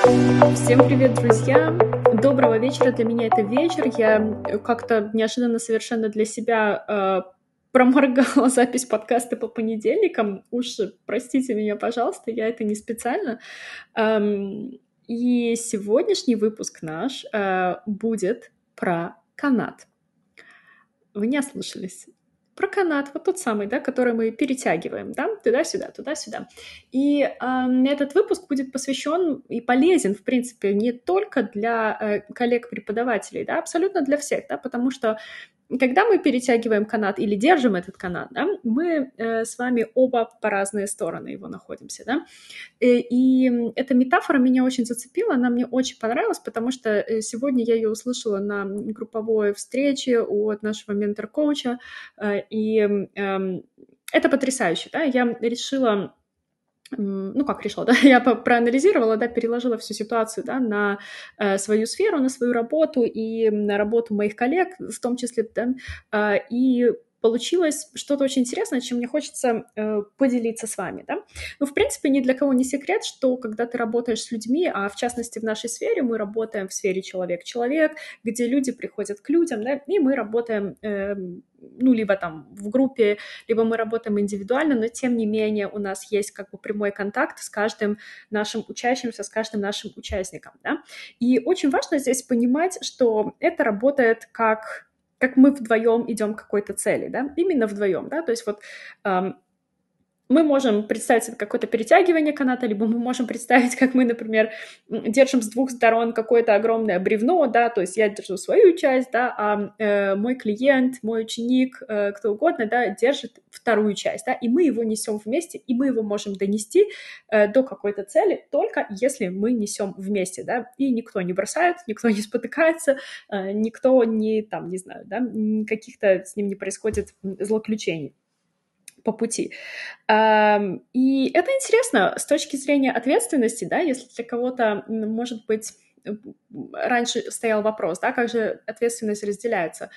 Всем привет, друзья! Доброго вечера, для меня это вечер. Я как-то неожиданно совершенно для себя э, проморгала запись подкаста по понедельникам. Уж простите меня, пожалуйста, я это не специально. Эм, и сегодняшний выпуск наш э, будет про канат. Вы не ослышались про канат, вот тот самый, да, который мы перетягиваем, да, туда-сюда, туда-сюда. И э, этот выпуск будет посвящен и полезен, в принципе, не только для э, коллег-преподавателей, да, абсолютно для всех, да, потому что когда мы перетягиваем канат или держим этот канат, да, мы э, с вами оба по разные стороны его находимся, да, и, э, и эта метафора меня очень зацепила, она мне очень понравилась, потому что э, сегодня я ее услышала на групповой встрече от нашего ментор-коуча, э, и э, это потрясающе, да, я решила ну, как решила, да, я проанализировала, да, переложила всю ситуацию, да, на э, свою сферу, на свою работу и на работу моих коллег, в том числе, да, э, и получилось что-то очень интересное, чем мне хочется э, поделиться с вами. Да? Ну, в принципе, ни для кого не секрет, что когда ты работаешь с людьми, а в частности в нашей сфере мы работаем в сфере человек-человек, где люди приходят к людям, да, и мы работаем, э, ну, либо там в группе, либо мы работаем индивидуально, но тем не менее у нас есть как бы прямой контакт с каждым нашим учащимся, с каждым нашим участником. Да? И очень важно здесь понимать, что это работает как как мы вдвоем идем к какой-то цели, да, именно вдвоем, да, то есть вот эм, мы можем представить это какое-то перетягивание каната, либо мы можем представить, как мы, например, держим с двух сторон какое-то огромное бревно, да, то есть я держу свою часть, да, а э, мой клиент, мой ученик, э, кто угодно, да, держит вторую часть, да, и мы его несем вместе, и мы его можем донести э, до какой-то цели только если мы несем вместе, да, и никто не бросает, никто не спотыкается, э, никто не, там, не знаю, да, каких-то с ним не происходит злоключений по пути. И это интересно с точки зрения ответственности, да, если для кого-то, может быть, раньше стоял вопрос, да, как же ответственность разделяется.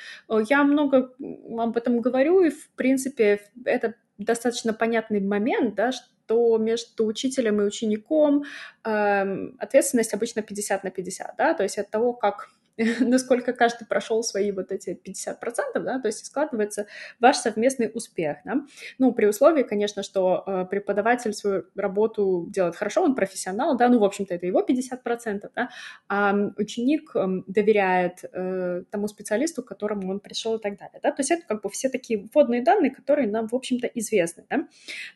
Я много об этом говорю, и, в принципе, это достаточно понятный момент, да, что между учителем и учеником э, ответственность обычно 50 на 50, да, то есть от того, как насколько каждый прошел свои вот эти 50%, да, то есть складывается ваш совместный успех, да. Ну, при условии, конечно, что э, преподаватель свою работу делает хорошо, он профессионал, да, ну, в общем-то, это его 50%, да, а ученик э, доверяет э, тому специалисту, к которому он пришел и так далее, да, то есть это как бы все такие вводные данные, которые нам, в общем-то, известны, да.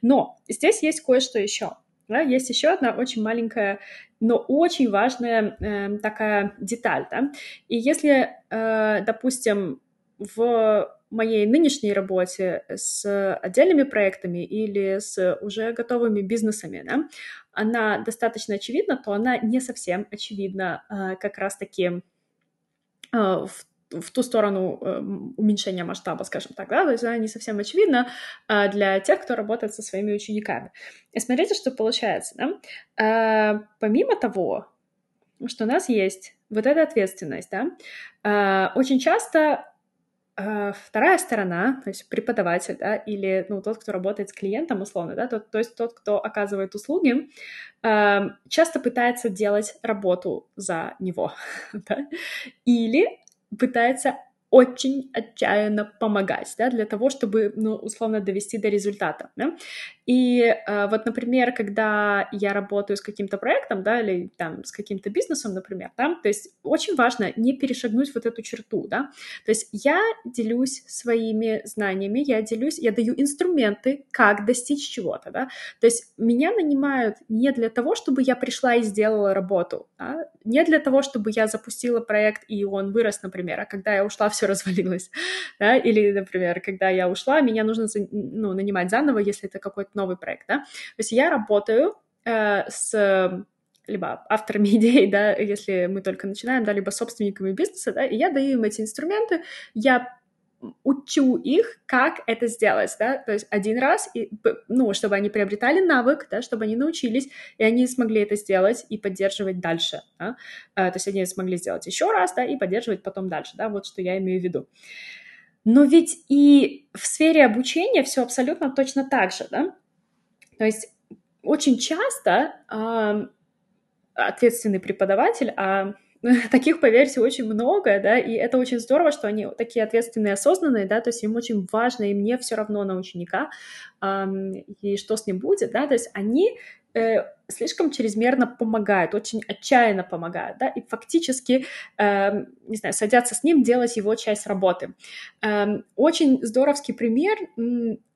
Но здесь есть кое-что еще, да, есть еще одна очень маленькая, но очень важная э, такая деталь. Да? И если, э, допустим, в моей нынешней работе с отдельными проектами или с уже готовыми бизнесами, да, она достаточно очевидна, то она не совсем очевидна э, как раз-таки э, в в ту сторону э, уменьшения масштаба, скажем так, да, то есть она не совсем очевидна э, для тех, кто работает со своими учениками. И смотрите, что получается, да? Э, помимо того, что у нас есть вот эта ответственность, да, э, очень часто вторая сторона, то есть преподаватель, да, или, ну, тот, кто работает с клиентом, условно, да, тот, то есть тот, кто оказывает услуги, часто пытается делать работу за него, да, или пытается очень отчаянно помогать, да, для того, чтобы, ну, условно, довести до результата, да? И э, вот, например, когда я работаю с каким-то проектом, да, или там с каким-то бизнесом, например, да, то есть очень важно не перешагнуть вот эту черту, да, то есть я делюсь своими знаниями, я делюсь, я даю инструменты, как достичь чего-то, да, то есть меня нанимают не для того, чтобы я пришла и сделала работу, да? не для того, чтобы я запустила проект и он вырос, например, а когда я ушла, все развалилось, да, или, например, когда я ушла, меня нужно, ну, нанимать заново, если это какой-то новый проект, да, то есть я работаю э, с либо авторами идей, да, если мы только начинаем, да, либо собственниками бизнеса, да, и я даю им эти инструменты, я учу их, как это сделать, да, то есть один раз, и, ну, чтобы они приобретали навык, да, чтобы они научились, и они смогли это сделать и поддерживать дальше, да, а, то есть они смогли сделать еще раз, да, и поддерживать потом дальше, да, вот что я имею в виду. Но ведь и в сфере обучения все абсолютно точно так же, да, то есть очень часто ответственный преподаватель, а таких, поверьте, очень много, да, и это очень здорово, что они такие ответственные, осознанные, да, то есть им очень важно, и мне все равно на ученика, эм, и что с ним будет, да, то есть они э, слишком чрезмерно помогают, очень отчаянно помогают, да, и фактически, э, не знаю, садятся с ним делать его часть работы. Э, очень здоровский пример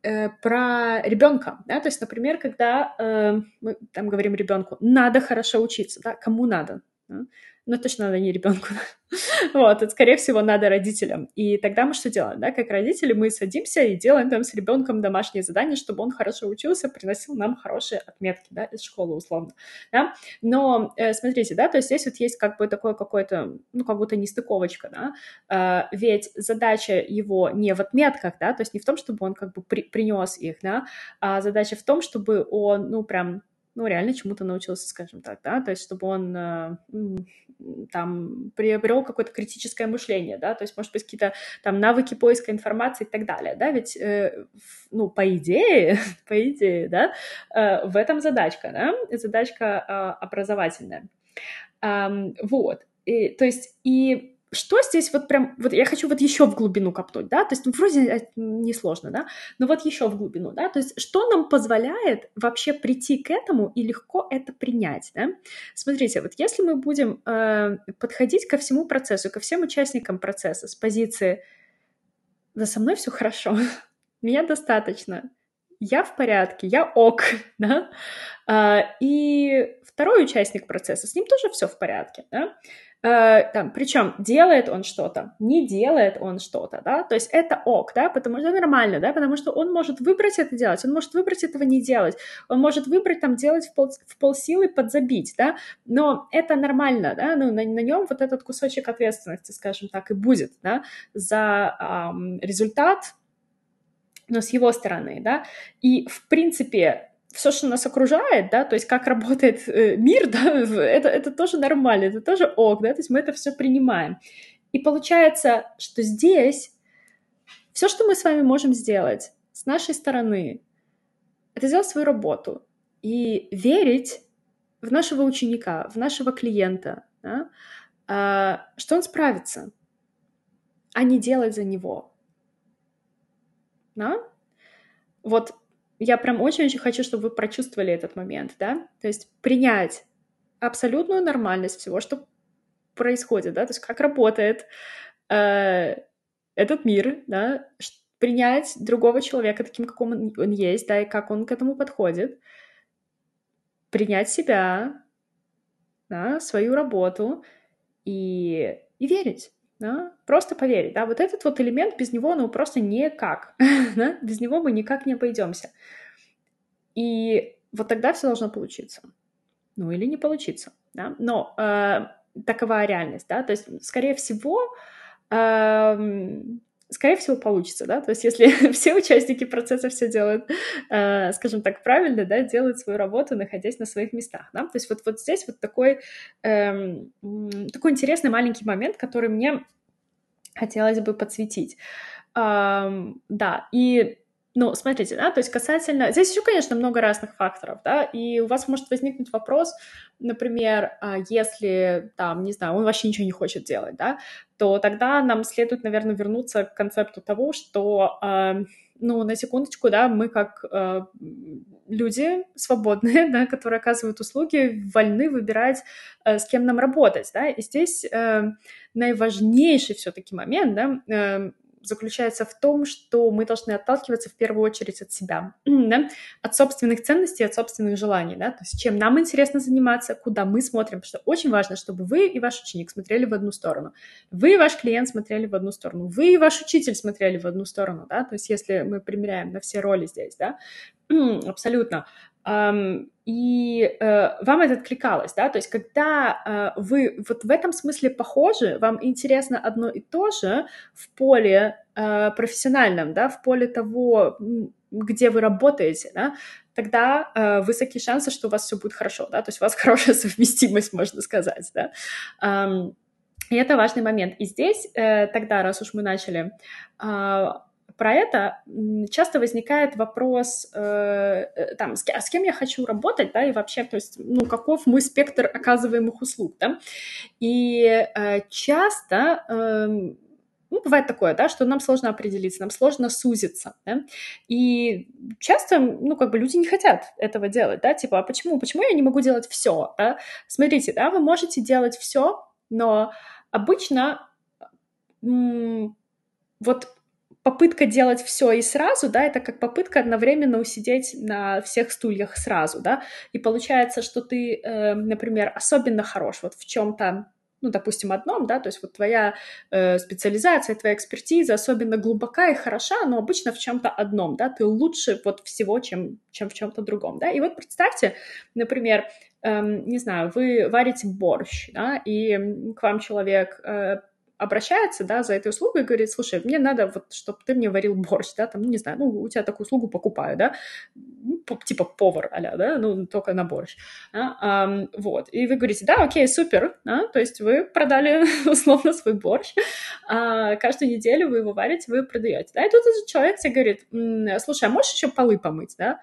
э, про ребенка, да, то есть, например, когда э, мы там говорим ребенку, надо хорошо учиться, да, кому надо, да? Ну, точно надо не ребенку. вот, это, скорее всего, надо родителям. И тогда мы что делаем, да, как родители, мы садимся и делаем там с ребенком домашние задания, чтобы он хорошо учился, приносил нам хорошие отметки, да, из школы, условно, да. Но, э, смотрите, да, то есть здесь вот есть как бы такое какое-то, ну, как будто нестыковочка, да, э, ведь задача его не в отметках, да, то есть не в том, чтобы он как бы при, принес их, да, а задача в том, чтобы он, ну, прям ну, реально чему-то научился, скажем так, да, то есть чтобы он э, там приобрел какое-то критическое мышление, да, то есть, может быть, какие-то там навыки поиска информации и так далее, да, ведь, э, ну, по идее, по идее, да, э, в этом задачка, да, задачка э, образовательная. Эм, вот, и, то есть, и что здесь вот прям, вот я хочу вот еще в глубину копнуть, да, то есть ну, вроде несложно, да, но вот еще в глубину, да, то есть что нам позволяет вообще прийти к этому и легко это принять, да. Смотрите, вот если мы будем э, подходить ко всему процессу, ко всем участникам процесса с позиции «да со мной все хорошо, меня достаточно», я в порядке, я ок, да, а, и второй участник процесса, с ним тоже все в порядке, да, Э, там, причем делает он что-то, не делает он что-то, да, то есть это ок, да, потому что нормально, да, потому что он может выбрать это делать, он может выбрать этого не делать, он может выбрать там делать в, пол, в полсилы, подзабить, да, но это нормально, да, ну, на, на нем вот этот кусочек ответственности, скажем так, и будет, да, за эм, результат, но с его стороны, да, и, в принципе, все, что нас окружает, да, то есть как работает э, мир, да, это, это тоже нормально, это тоже ок, да, то есть мы это все принимаем. И получается, что здесь все, что мы с вами можем сделать с нашей стороны, это сделать свою работу и верить в нашего ученика, в нашего клиента, да, а, что он справится, а не делать за него. Да? Вот я прям очень-очень хочу, чтобы вы прочувствовали этот момент, да, то есть принять абсолютную нормальность всего, что происходит, да, то есть как работает э, этот мир, да, принять другого человека таким, каком он, он есть, да, и как он к этому подходит, принять себя, да, свою работу и, и верить, да, просто поверить, да, вот этот вот элемент, без него, ну, просто никак, да, без него мы никак не обойдемся. И вот тогда все должно получиться. Ну, или не получиться, да, но э, такова реальность, да, то есть, скорее всего, э, скорее всего, получится, да, то есть если все участники процесса все делают, э, скажем так, правильно, да, делают свою работу, находясь на своих местах, да, то есть вот, вот здесь вот такой, э, такой интересный маленький момент, который мне хотелось бы подсветить. Э, да, и ну, смотрите, да, то есть касательно... Здесь еще, конечно, много разных факторов, да, и у вас может возникнуть вопрос, например, а, если, там, не знаю, он вообще ничего не хочет делать, да, то тогда нам следует, наверное, вернуться к концепту того, что, э, ну, на секундочку, да, мы как э, люди свободные, да, которые оказывают услуги, вольны выбирать, э, с кем нам работать, да, и здесь э, наиважнейший все-таки момент, да, э, заключается в том, что мы должны отталкиваться в первую очередь от себя, да? от собственных ценностей, от собственных желаний, да, то есть чем нам интересно заниматься, куда мы смотрим, потому что очень важно, чтобы вы и ваш ученик смотрели в одну сторону, вы и ваш клиент смотрели в одну сторону, вы и ваш учитель смотрели в одну сторону, да, то есть если мы примеряем на все роли здесь, да, абсолютно, и uh, вам это откликалось, да, то есть когда uh, вы вот в этом смысле похожи, вам интересно одно и то же в поле uh, профессиональном, да, в поле того, где вы работаете, да, тогда э, высокие шансы, что у вас все будет хорошо, да, то есть у вас хорошая совместимость, можно сказать, да. Um, и это важный момент. И здесь э, тогда, раз уж мы начали э, про это, часто возникает вопрос, э, э, там, с, а с кем я хочу работать, да, и вообще, то есть, ну, каков мой спектр оказываемых услуг, да, и э, часто э, ну, бывает такое, да, что нам сложно определиться, нам сложно сузиться, да, и часто, ну, как бы люди не хотят этого делать, да, типа, а почему, почему я не могу делать все, да? Смотрите, да, вы можете делать все, но обычно вот попытка делать все и сразу, да, это как попытка одновременно усидеть на всех стульях сразу, да, и получается, что ты, э, например, особенно хорош вот в чем-то, ну, допустим, одном, да, то есть вот твоя э, специализация, твоя экспертиза особенно глубока и хороша, но обычно в чем-то одном, да, ты лучше вот всего, чем, чем в чем-то другом, да, и вот представьте, например, эм, не знаю, вы варите борщ, да, и к вам человек э, обращается, да, за этой услугой и говорит, слушай, мне надо вот, чтобы ты мне варил борщ, да, там, ну, не знаю, ну, у тебя такую услугу покупаю, да, ну, типа повар а да, ну, только на борщ, да? а, вот, и вы говорите, да, окей, супер, да, то есть вы продали условно свой борщ, а каждую неделю вы его варите, вы продаете, да, и тут этот человек тебе говорит, слушай, а можешь еще полы помыть, да,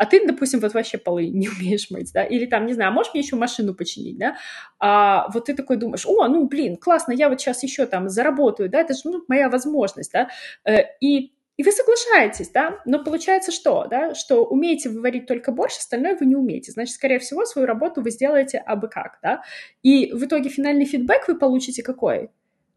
а ты, допустим, вот вообще полы не умеешь мыть, да, или там, не знаю, а можешь мне еще машину починить, да, а вот ты такой думаешь, о, ну, блин, классно, я вот сейчас еще там заработаю, да, это же, ну, моя возможность, да, э, и и вы соглашаетесь, да, но получается что, да, что умеете вы варить только борщ, остальное вы не умеете. Значит, скорее всего, свою работу вы сделаете абы как, да, и в итоге финальный фидбэк вы получите какой?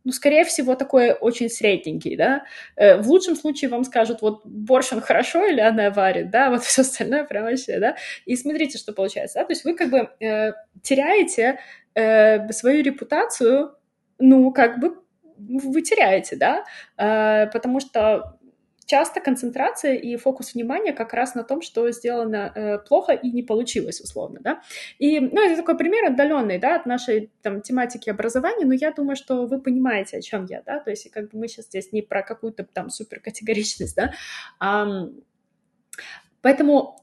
Ну, скорее всего, такой очень средненький, да. Э, в лучшем случае вам скажут, вот борщ он хорошо или она варит, да, вот все остальное прям вообще, да. И смотрите, что получается, да, то есть вы как бы э, теряете э, свою репутацию, ну, как бы вы теряете, да, э, потому что часто концентрация и фокус внимания как раз на том, что сделано э, плохо и не получилось, условно, да. И, ну, это такой пример отдаленный, да, от нашей там тематики образования, но я думаю, что вы понимаете, о чем я, да, то есть как бы мы сейчас здесь не про какую-то там суперкатегоричность, да, а, поэтому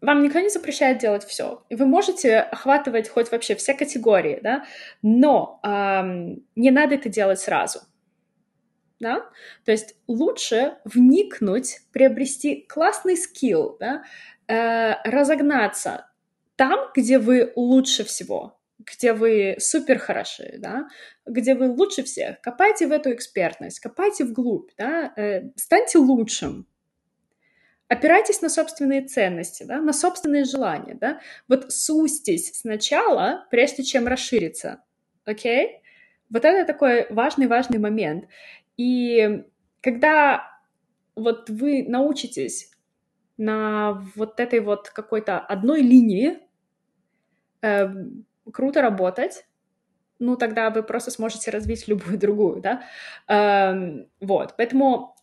вам никто не запрещает делать все. Вы можете охватывать хоть вообще все категории, да, но эм, не надо это делать сразу да, то есть лучше вникнуть, приобрести классный скилл, да, э, разогнаться там, где вы лучше всего, где вы супер хороши, да, где вы лучше всех, копайте в эту экспертность, копайте вглубь, да, э, станьте лучшим, опирайтесь на собственные ценности, да, на собственные желания, да, вот сустись сначала, прежде чем расшириться, окей? Okay? Вот это такой важный-важный момент. И когда вот вы научитесь на вот этой вот какой-то одной линии э, круто работать, ну тогда вы просто сможете развить любую другую, да, э, вот, поэтому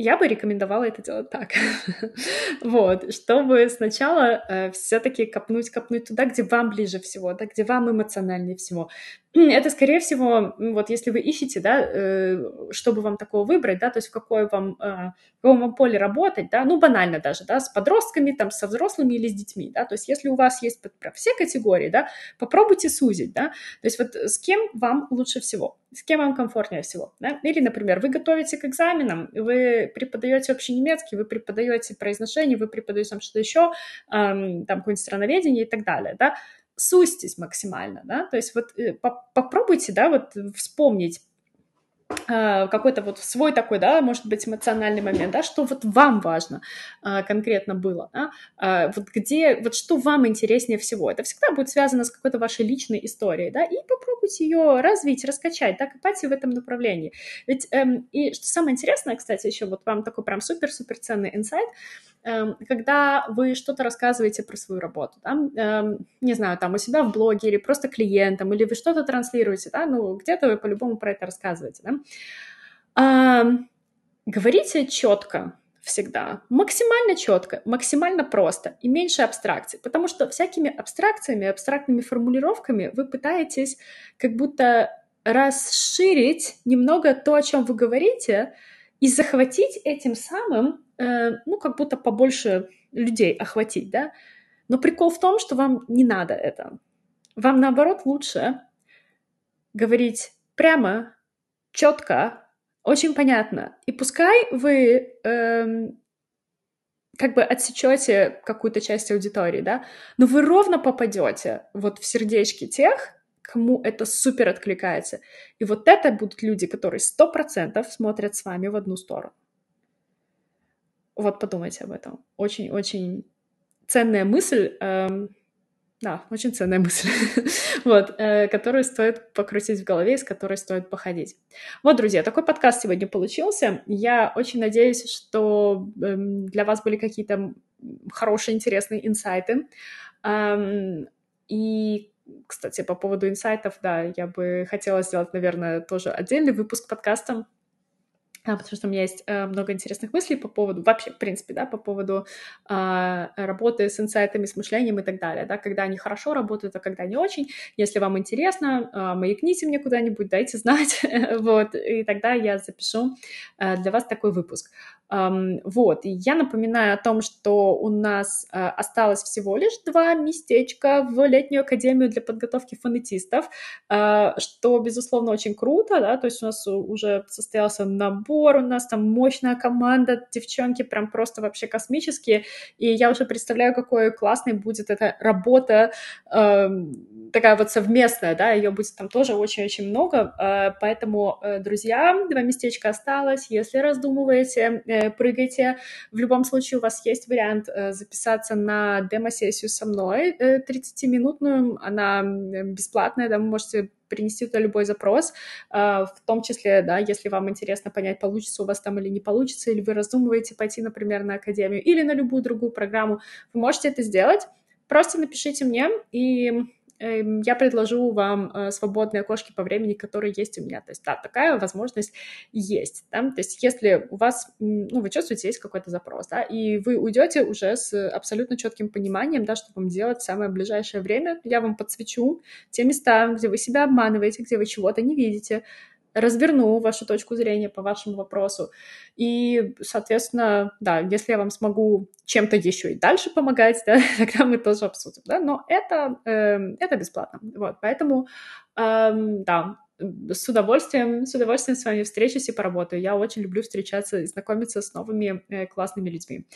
я бы рекомендовала это делать так. вот, чтобы сначала э, все-таки копнуть, копнуть туда, где вам ближе всего, да, где вам эмоциональнее всего. Это, скорее всего, вот если вы ищете, да, э, чтобы вам такого выбрать, да, то есть в какое вам, э, в каком вам поле работать, да, ну, банально даже, да, с подростками, там, со взрослыми или с детьми, да, то есть если у вас есть прям все категории, да, попробуйте сузить, да, то есть вот с кем вам лучше всего, с кем вам комфортнее всего, да, или, например, вы готовите к экзаменам, вы преподаете общий немецкий, вы преподаете произношение, вы преподаете там что-то еще, там, какое-нибудь страноведение и так далее, да, сустись максимально, да, то есть вот э, попробуйте, да, вот вспомнить, какой-то вот свой такой, да, может быть, эмоциональный момент, да, что вот вам важно а, конкретно было, да, а, вот где, вот что вам интереснее всего. Это всегда будет связано с какой-то вашей личной историей, да, и попробуйте ее развить, раскачать, да, копайте в этом направлении. Ведь, эм, и что самое интересное, кстати, еще вот вам такой прям супер-супер ценный инсайт, эм, когда вы что-то рассказываете про свою работу, да, эм, не знаю, там у себя в блоге или просто клиентам, или вы что-то транслируете, да, ну, где-то вы по-любому про это рассказываете, да, а, говорите четко всегда, максимально четко, максимально просто и меньше абстракций, потому что всякими абстракциями, абстрактными формулировками вы пытаетесь как будто расширить немного то, о чем вы говорите, и захватить этим самым, э, ну, как будто побольше людей охватить, да. Но прикол в том, что вам не надо это. Вам, наоборот, лучше говорить прямо, четко, очень понятно. И пускай вы эм, как бы отсечете какую-то часть аудитории, да, но вы ровно попадете вот в сердечки тех, кому это супер откликается. И вот это будут люди, которые сто процентов смотрят с вами в одну сторону. Вот подумайте об этом. Очень-очень ценная мысль. Эм, да, очень ценная мысль, вот, э, которую стоит покрутить в голове, с которой стоит походить. Вот, друзья, такой подкаст сегодня получился. Я очень надеюсь, что э, для вас были какие-то хорошие, интересные инсайты. Эм, и, кстати, по поводу инсайтов, да, я бы хотела сделать, наверное, тоже отдельный выпуск подкаста, потому что у меня есть э, много интересных мыслей по поводу, вообще, в принципе, да, по поводу э, работы с инсайтами, с мышлением и так далее, да, когда они хорошо работают, а когда не очень. Если вам интересно, э, маякните мне куда-нибудь, дайте знать, вот, и тогда я запишу э, для вас такой выпуск. Вот, и я напоминаю о том, что у нас uh, осталось всего лишь два местечка в летнюю академию для подготовки фонетистов, uh, что, безусловно, очень круто, да, то есть у нас уже состоялся набор, у нас там мощная команда, девчонки прям просто вообще космические, и я уже представляю, какой классной будет эта работа, такая вот совместная, да, ее будет там тоже очень-очень много, поэтому, э, друзья, два местечка осталось, если раздумываете, Э, прыгайте. В любом случае у вас есть вариант э, записаться на демо-сессию со мной 30-минутную. Э, Она бесплатная, да, вы можете принести туда любой запрос, в том числе, да, если вам интересно понять, получится у вас там или не получится, или вы раздумываете пойти, например, на академию или на любую другую программу, вы можете это сделать. Просто напишите мне, и я предложу вам э, свободные окошки по времени, которые есть у меня. То есть, да, такая возможность есть. Да? То есть, если у вас, ну, вы чувствуете, есть какой-то запрос, да, и вы уйдете уже с абсолютно четким пониманием, да, что вам делать в самое ближайшее время, я вам подсвечу те места, где вы себя обманываете, где вы чего-то не видите, разверну вашу точку зрения по вашему вопросу. И, соответственно, да, если я вам смогу чем-то еще и дальше помогать, да, тогда мы тоже обсудим, да, но это, э, это бесплатно, вот, поэтому, э, да, с удовольствием, с удовольствием с вами встречусь и поработаю. Я очень люблю встречаться и знакомиться с новыми э, классными людьми.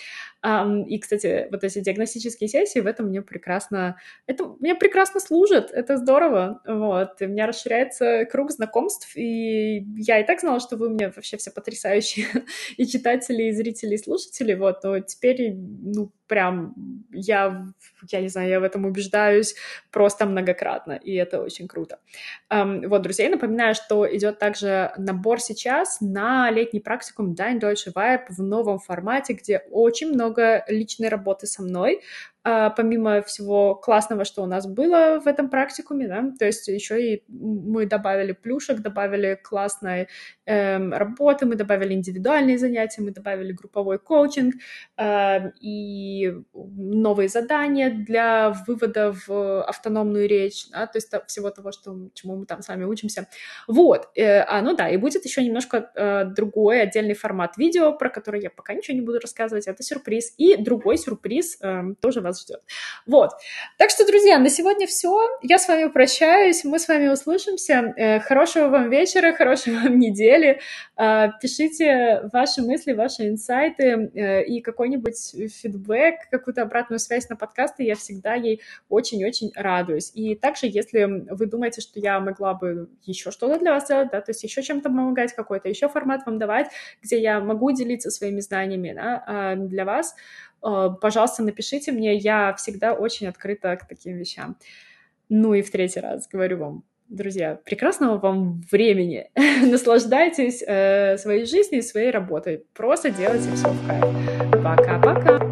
Um, и, кстати, вот эти диагностические сессии в этом мне прекрасно, это мне прекрасно служит, это здорово, вот. И у меня расширяется круг знакомств, и я и так знала, что вы у меня вообще все потрясающие, и читатели, и зрители, и слушатели, вот, но теперь, ну, прям я, я не знаю, я в этом убеждаюсь просто многократно, и это очень круто. Um, вот, друзья, напоминаю, что идет также набор сейчас на летний практикум Dein Deutsche Vibe в новом формате, где очень много личной работы со мной, помимо всего классного, что у нас было в этом практикуме, да, то есть еще и мы добавили плюшек, добавили классной эм, работы, мы добавили индивидуальные занятия, мы добавили групповой коучинг э, и новые задания для вывода в автономную речь, да, то есть всего того, что, чему мы там с вами учимся. Вот, э, а, ну да, и будет еще немножко э, другой отдельный формат видео, про который я пока ничего не буду рассказывать, это сюрприз, и другой сюрприз э, тоже вас ждет. Вот. Так что, друзья, на сегодня все. Я с вами прощаюсь. Мы с вами услышимся. Э, хорошего вам вечера, хорошей вам недели. Э, пишите ваши мысли, ваши инсайты э, и какой-нибудь фидбэк, какую-то обратную связь на подкасты. Я всегда ей очень-очень радуюсь. И также, если вы думаете, что я могла бы еще что-то для вас сделать, да, то есть еще чем-то помогать, какой-то еще формат вам давать, где я могу делиться своими знаниями да, для вас, пожалуйста, напишите мне, я всегда очень открыта к таким вещам. Ну и в третий раз говорю вам, друзья, прекрасного вам времени. Наслаждайтесь э, своей жизнью и своей работой. Просто делайте все в кайф. Пока-пока.